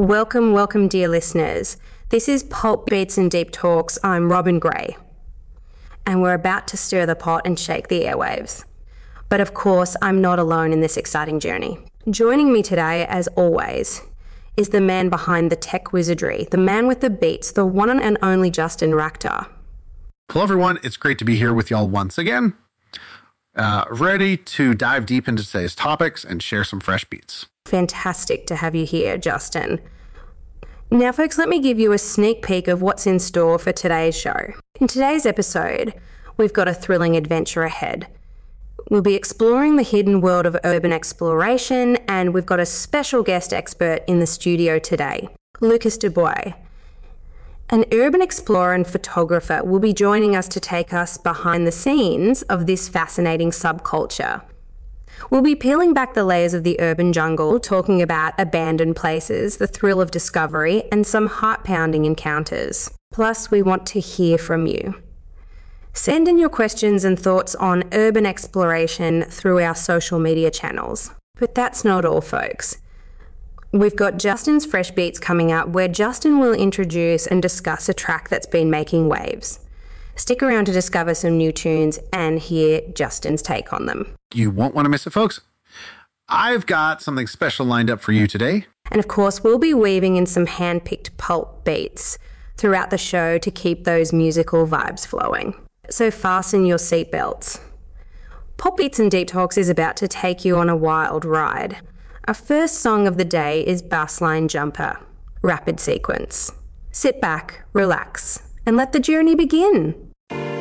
Welcome, welcome, dear listeners. This is Pulp Beats and Deep Talks. I'm Robin Gray. And we're about to stir the pot and shake the airwaves. But of course, I'm not alone in this exciting journey. Joining me today, as always, is the man behind the tech wizardry, the man with the beats, the one and only Justin Rachter. Hello, everyone. It's great to be here with y'all once again. Uh, ready to dive deep into today's topics and share some fresh beats. Fantastic to have you here, Justin. Now, folks, let me give you a sneak peek of what's in store for today's show. In today's episode, we've got a thrilling adventure ahead. We'll be exploring the hidden world of urban exploration, and we've got a special guest expert in the studio today, Lucas Dubois. An urban explorer and photographer will be joining us to take us behind the scenes of this fascinating subculture. We'll be peeling back the layers of the urban jungle, talking about abandoned places, the thrill of discovery, and some heart pounding encounters. Plus, we want to hear from you. Send in your questions and thoughts on urban exploration through our social media channels. But that's not all, folks. We've got Justin's Fresh Beats coming up, where Justin will introduce and discuss a track that's been making waves. Stick around to discover some new tunes and hear Justin's take on them. You won't want to miss it, folks. I've got something special lined up for you today. And of course, we'll be weaving in some hand picked pulp beats throughout the show to keep those musical vibes flowing so fasten your seatbelts. Pulp Beats and Deep Talks is about to take you on a wild ride. Our first song of the day is Bassline Jumper, Rapid Sequence. Sit back, relax, and let the journey begin you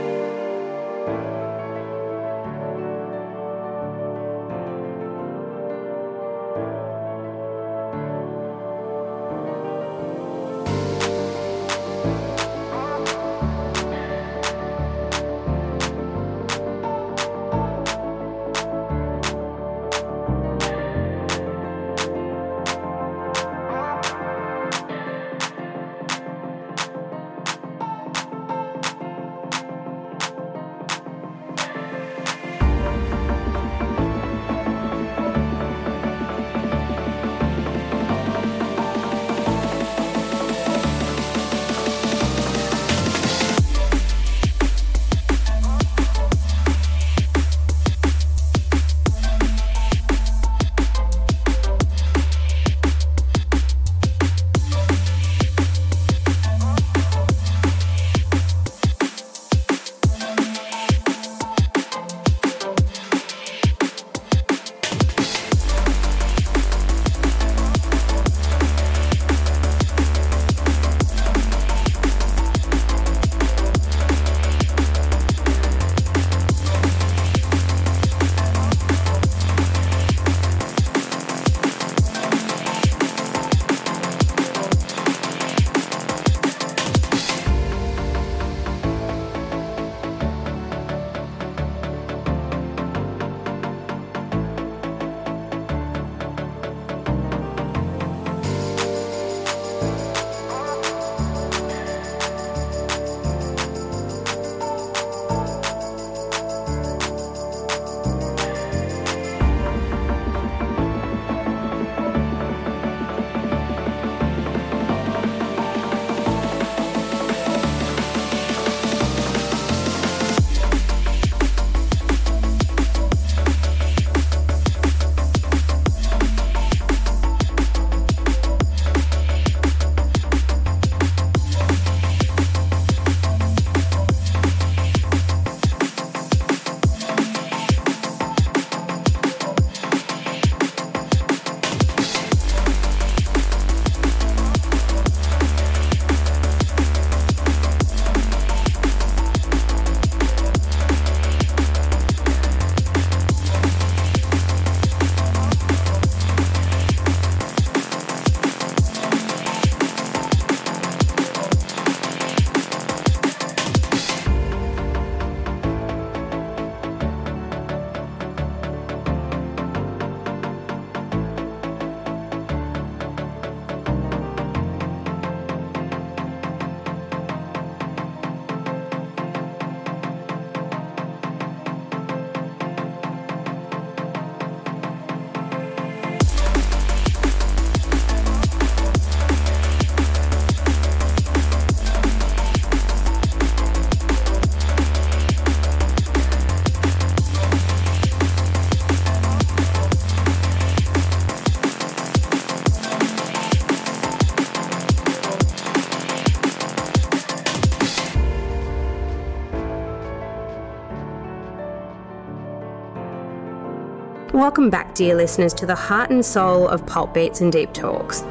Welcome back, dear listeners, to the heart and soul of Pulp Beats and Deep Talks.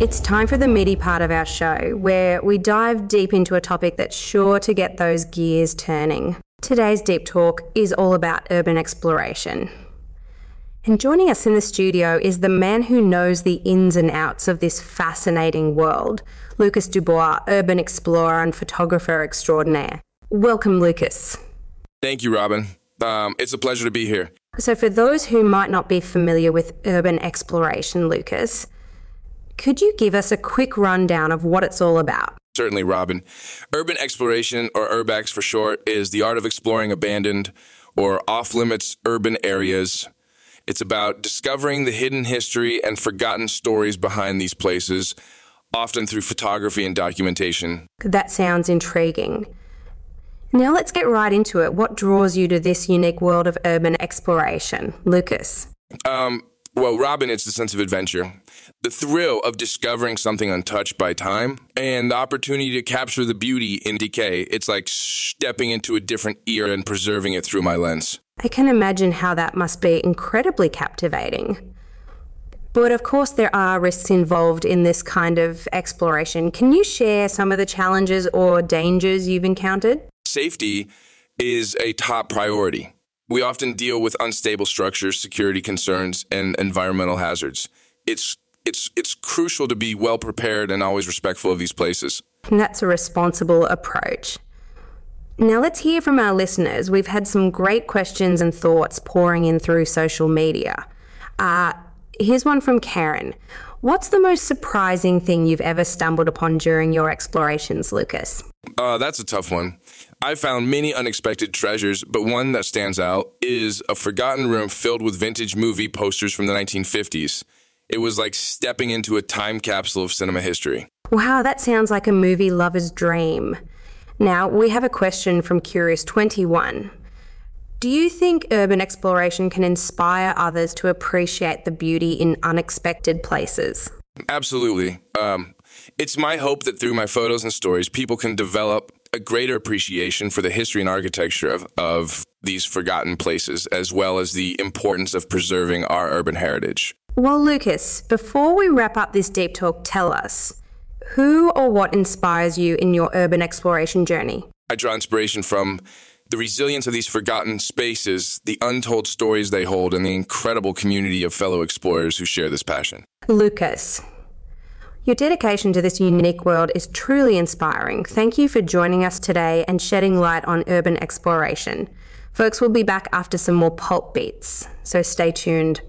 It's time for the meaty part of our show, where we dive deep into a topic that's sure to get those gears turning. Today's Deep Talk is all about urban exploration. And joining us in the studio is the man who knows the ins and outs of this fascinating world, Lucas Dubois, urban explorer and photographer extraordinaire. Welcome, Lucas. Thank you, Robin. Um, it's a pleasure to be here. So, for those who might not be familiar with urban exploration, Lucas, could you give us a quick rundown of what it's all about? Certainly, Robin. Urban exploration, or urbex for short, is the art of exploring abandoned or off limits urban areas. It's about discovering the hidden history and forgotten stories behind these places, often through photography and documentation. That sounds intriguing. Now let's get right into it. What draws you to this unique world of urban exploration? Lucas. Um, well, Robin, it's the sense of adventure, the thrill of discovering something untouched by time, and the opportunity to capture the beauty in decay. It's like stepping into a different era and preserving it through my lens. I can imagine how that must be incredibly captivating. But of course, there are risks involved in this kind of exploration. Can you share some of the challenges or dangers you've encountered? Safety is a top priority. We often deal with unstable structures, security concerns, and environmental hazards. It's it's it's crucial to be well prepared and always respectful of these places. And that's a responsible approach. Now let's hear from our listeners. We've had some great questions and thoughts pouring in through social media. Uh, here's one from Karen. What's the most surprising thing you've ever stumbled upon during your explorations, Lucas? Uh, that's a tough one. I found many unexpected treasures, but one that stands out is a forgotten room filled with vintage movie posters from the 1950s. It was like stepping into a time capsule of cinema history. Wow, that sounds like a movie lover's dream. Now, we have a question from Curious21. Do you think urban exploration can inspire others to appreciate the beauty in unexpected places? Absolutely. Um, it's my hope that through my photos and stories, people can develop a greater appreciation for the history and architecture of, of these forgotten places, as well as the importance of preserving our urban heritage. Well, Lucas, before we wrap up this deep talk, tell us who or what inspires you in your urban exploration journey? I draw inspiration from the resilience of these forgotten spaces, the untold stories they hold, and the incredible community of fellow explorers who share this passion. Lucas, your dedication to this unique world is truly inspiring. Thank you for joining us today and shedding light on urban exploration. Folks, we'll be back after some more pulp beats, so stay tuned.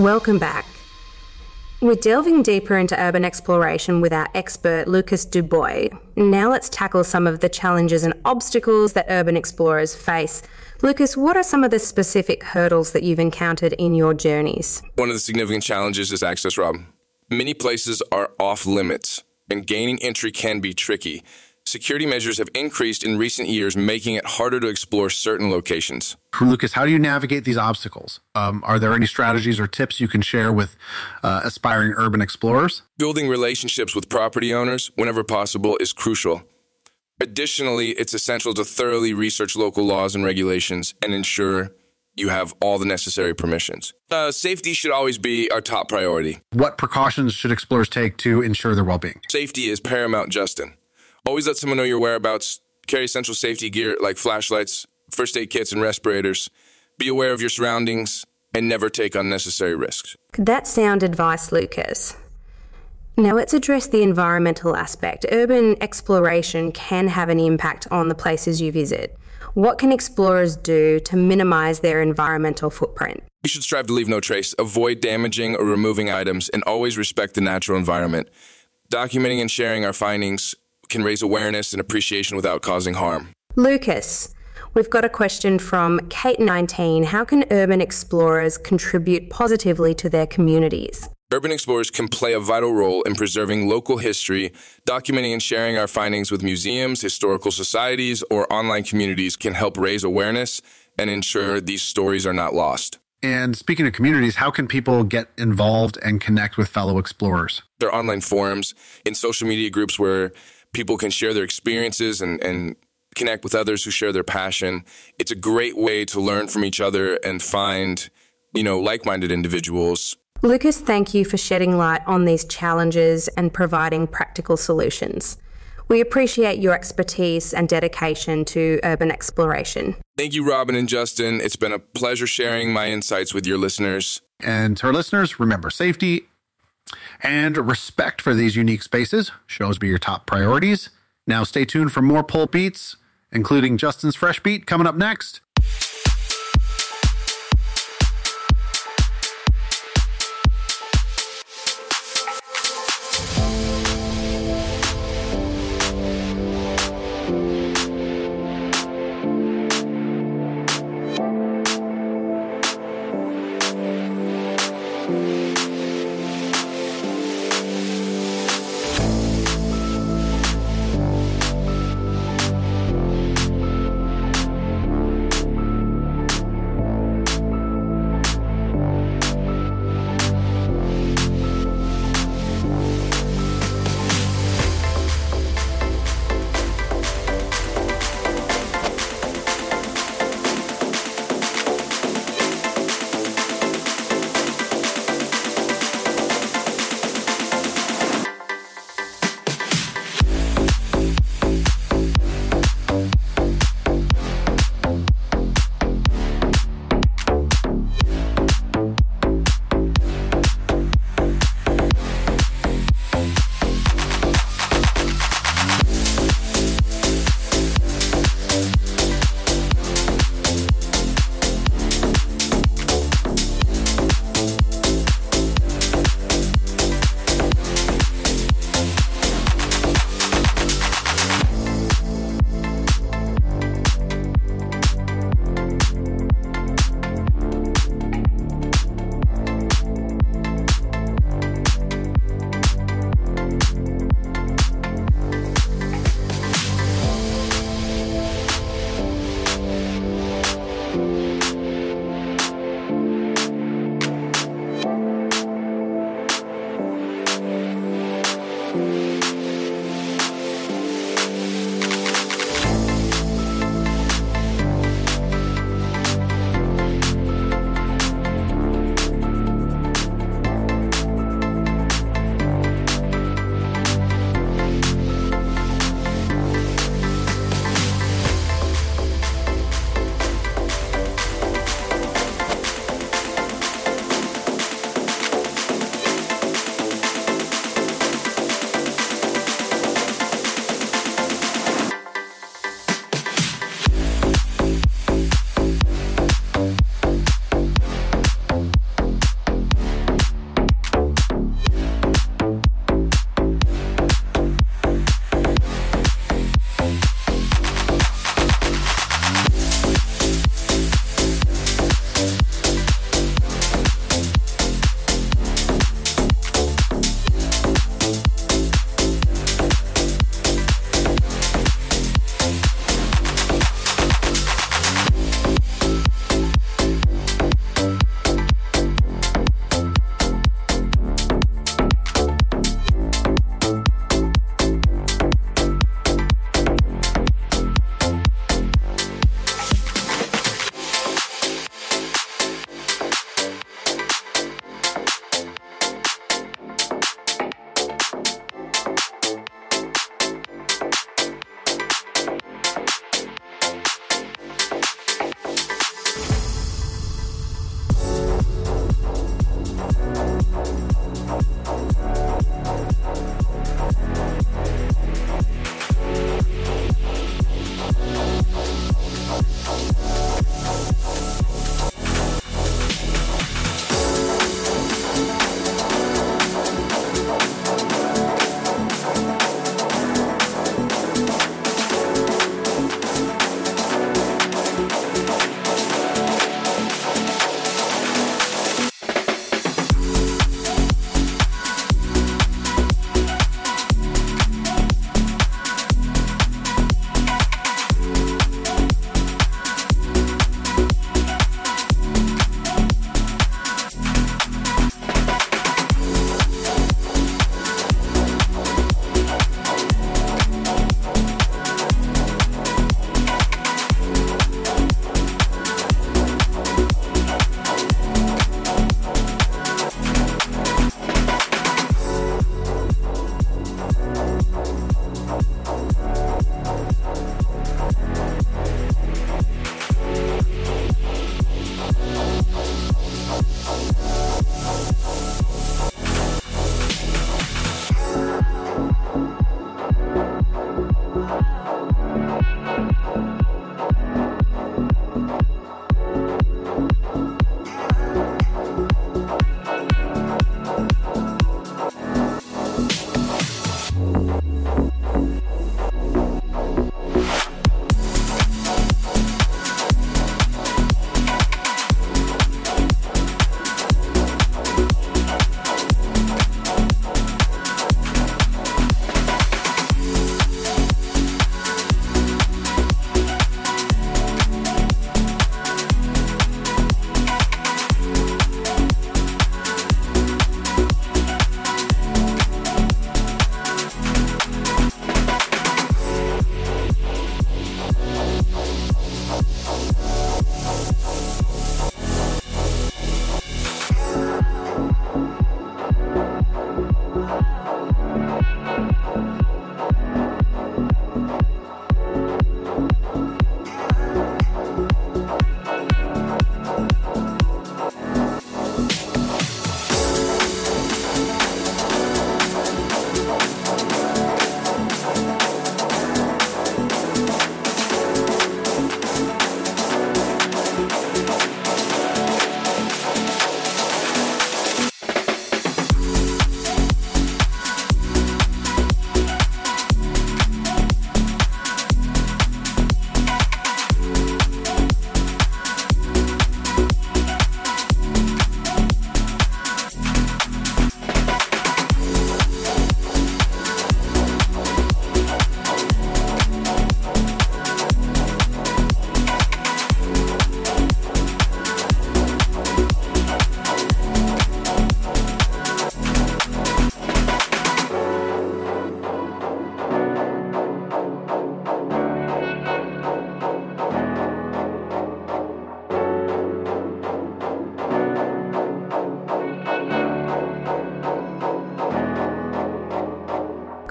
Welcome back. We're delving deeper into urban exploration with our expert Lucas Dubois. Now let's tackle some of the challenges and obstacles that urban explorers face. Lucas, what are some of the specific hurdles that you've encountered in your journeys? One of the significant challenges is access, Rob. Many places are off limits, and gaining entry can be tricky. Security measures have increased in recent years, making it harder to explore certain locations. Lucas, how do you navigate these obstacles? Um, are there any strategies or tips you can share with uh, aspiring urban explorers? Building relationships with property owners whenever possible is crucial. Additionally, it's essential to thoroughly research local laws and regulations and ensure you have all the necessary permissions. Uh, safety should always be our top priority. What precautions should explorers take to ensure their well being? Safety is paramount, Justin. Always let someone know your whereabouts. Carry essential safety gear like flashlights, first aid kits, and respirators. Be aware of your surroundings and never take unnecessary risks. That's sound advice, Lucas. Now let's address the environmental aspect. Urban exploration can have an impact on the places you visit. What can explorers do to minimize their environmental footprint? You should strive to leave no trace, avoid damaging or removing items, and always respect the natural environment. Documenting and sharing our findings can raise awareness and appreciation without causing harm. Lucas, we've got a question from Kate19. How can urban explorers contribute positively to their communities? Urban explorers can play a vital role in preserving local history, documenting and sharing our findings with museums, historical societies, or online communities can help raise awareness and ensure these stories are not lost. And speaking of communities, how can people get involved and connect with fellow explorers? There are online forums in social media groups where people can share their experiences and, and connect with others who share their passion. It's a great way to learn from each other and find, you know, like-minded individuals. Lucas, thank you for shedding light on these challenges and providing practical solutions. We appreciate your expertise and dedication to urban exploration. Thank you, Robin and Justin. It's been a pleasure sharing my insights with your listeners. And to our listeners, remember safety and respect for these unique spaces shows be your top priorities. Now, stay tuned for more Pulp Beats, including Justin's Fresh Beat coming up next.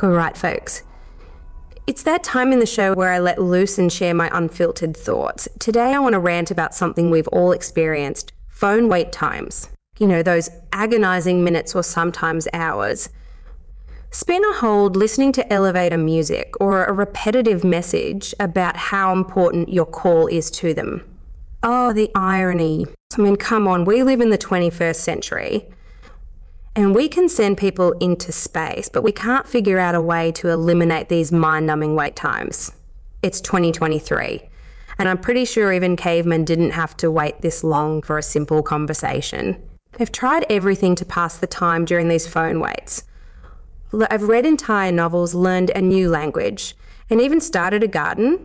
All right, folks. It's that time in the show where I let loose and share my unfiltered thoughts. Today, I want to rant about something we've all experienced phone wait times. You know, those agonizing minutes or sometimes hours. Spin a hold listening to elevator music or a repetitive message about how important your call is to them. Oh, the irony. I mean, come on, we live in the 21st century and we can send people into space, but we can't figure out a way to eliminate these mind numbing wait times. It's 2023. And I'm pretty sure even cavemen didn't have to wait this long for a simple conversation. They've tried everything to pass the time during these phone waits. I've read entire novels, learned a new language, and even started a garden.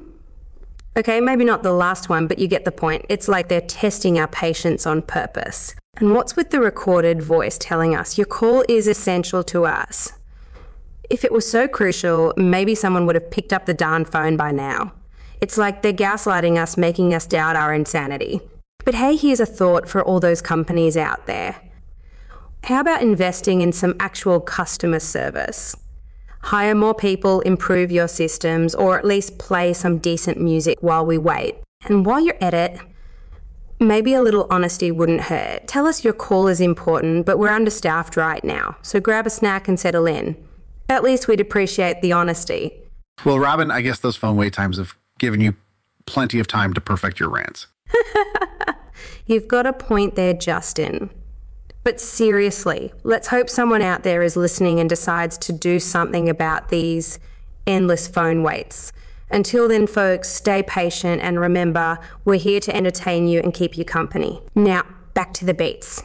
Okay, maybe not the last one, but you get the point. It's like they're testing our patience on purpose. And what's with the recorded voice telling us your call is essential to us? If it was so crucial, maybe someone would have picked up the darn phone by now. It's like they're gaslighting us, making us doubt our insanity. But hey, here's a thought for all those companies out there. How about investing in some actual customer service? Hire more people, improve your systems, or at least play some decent music while we wait. And while you're at it, maybe a little honesty wouldn't hurt. Tell us your call is important, but we're understaffed right now, so grab a snack and settle in. At least we'd appreciate the honesty. Well, Robin, I guess those phone wait times have given you plenty of time to perfect your rants. You've got a point there, Justin. But seriously, let's hope someone out there is listening and decides to do something about these endless phone waits. Until then, folks, stay patient and remember, we're here to entertain you and keep you company. Now, back to the beats.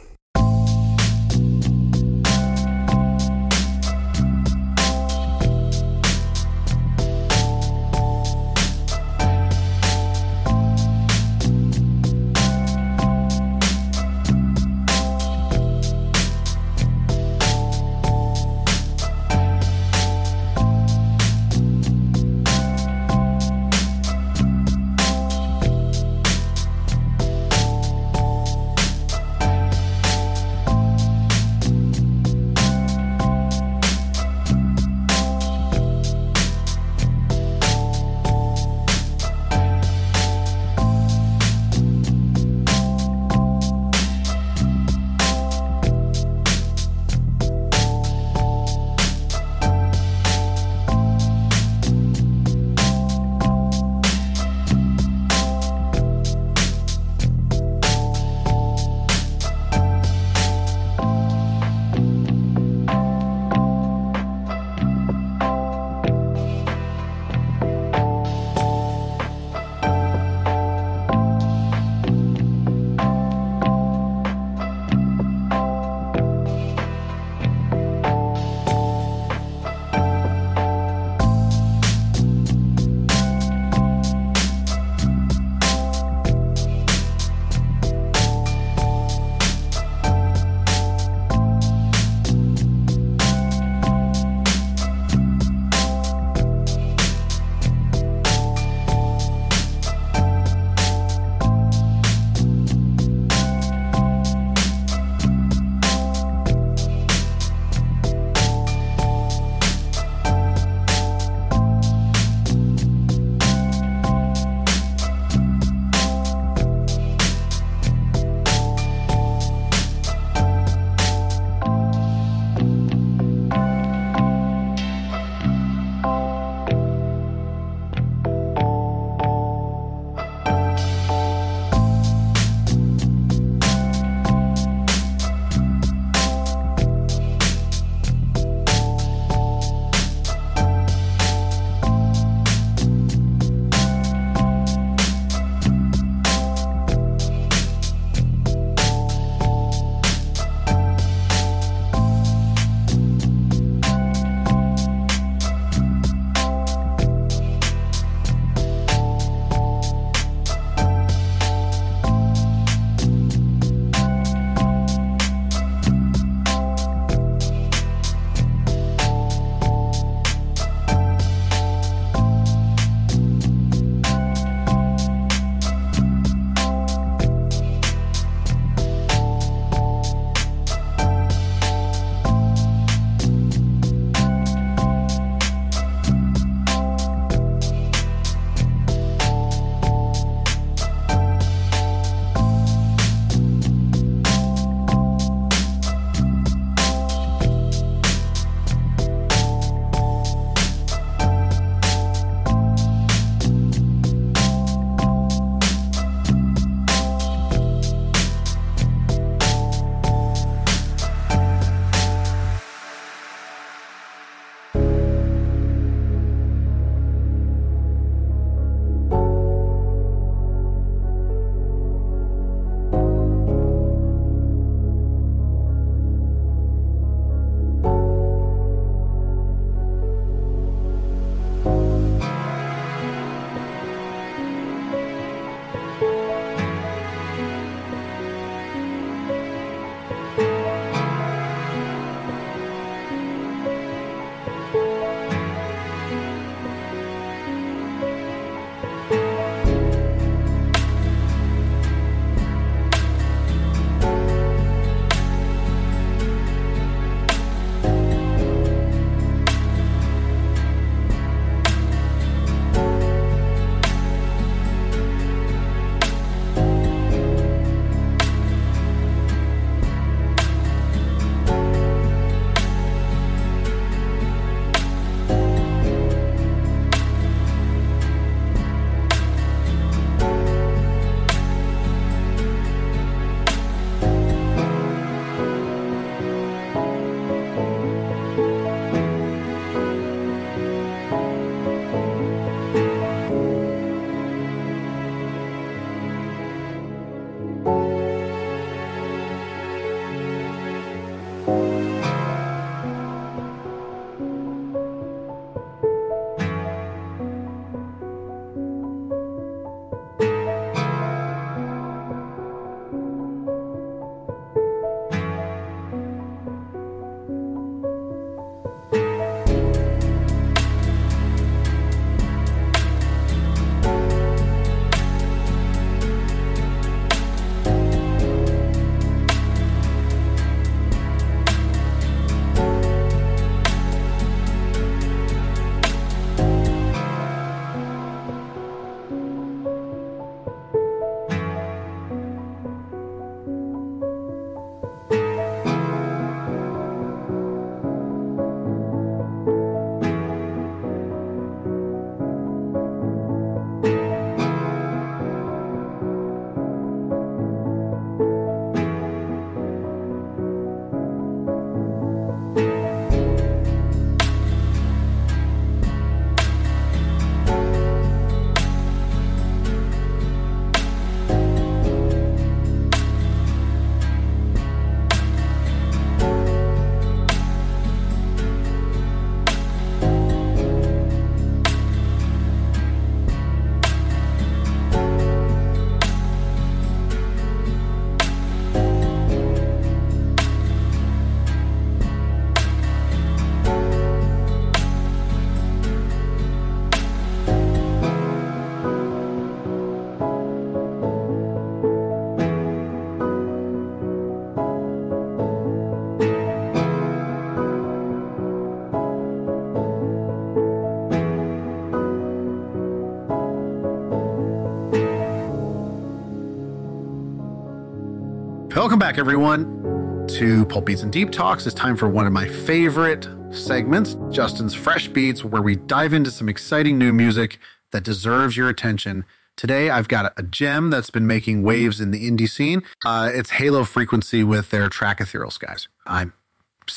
Welcome back, everyone, to Pulp Beats and Deep Talks. It's time for one of my favorite segments, Justin's Fresh Beats, where we dive into some exciting new music that deserves your attention. Today, I've got a gem that's been making waves in the indie scene. Uh, it's Halo Frequency with their track Ethereal Skies. I'm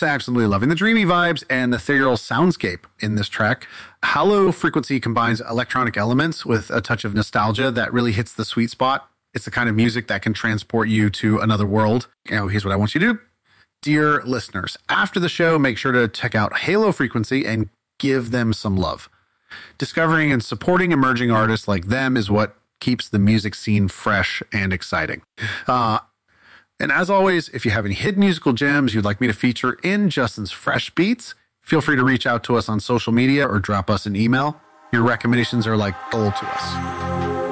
absolutely loving the dreamy vibes and the ethereal soundscape in this track. Halo Frequency combines electronic elements with a touch of nostalgia that really hits the sweet spot. It's the kind of music that can transport you to another world. You know, here's what I want you to do. Dear listeners, after the show, make sure to check out Halo Frequency and give them some love. Discovering and supporting emerging artists like them is what keeps the music scene fresh and exciting. Uh, and as always, if you have any hidden musical gems you'd like me to feature in Justin's Fresh Beats, feel free to reach out to us on social media or drop us an email. Your recommendations are like gold to us.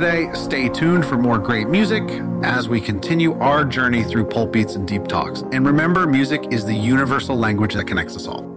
Today. Stay tuned for more great music as we continue our journey through pulp beats and deep talks. And remember, music is the universal language that connects us all.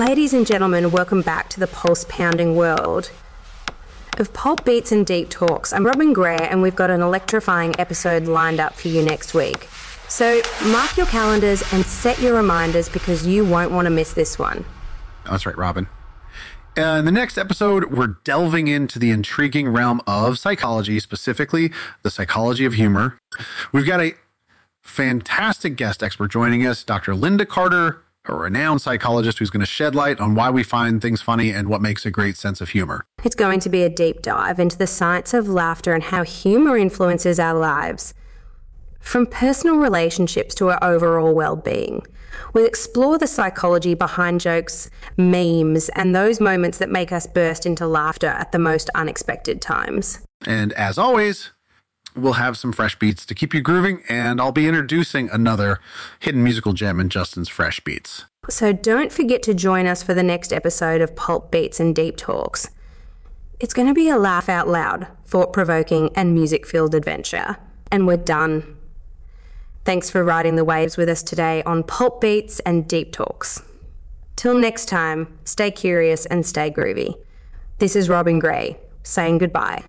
Ladies and gentlemen, welcome back to the pulse pounding world of pulp beats and deep talks. I'm Robin Gray, and we've got an electrifying episode lined up for you next week. So mark your calendars and set your reminders because you won't want to miss this one. That's right, Robin. Uh, in the next episode, we're delving into the intriguing realm of psychology, specifically the psychology of humor. We've got a fantastic guest expert joining us, Dr. Linda Carter, a renowned psychologist who's going to shed light on why we find things funny and what makes a great sense of humor. It's going to be a deep dive into the science of laughter and how humor influences our lives. From personal relationships to our overall well being. We'll explore the psychology behind jokes, memes, and those moments that make us burst into laughter at the most unexpected times. And as always, we'll have some fresh beats to keep you grooving, and I'll be introducing another hidden musical gem in Justin's Fresh Beats. So don't forget to join us for the next episode of Pulp Beats and Deep Talks. It's going to be a laugh out loud, thought provoking, and music filled adventure. And we're done. Thanks for riding the waves with us today on Pulp Beats and Deep Talks. Till next time, stay curious and stay groovy. This is Robin Gray saying goodbye.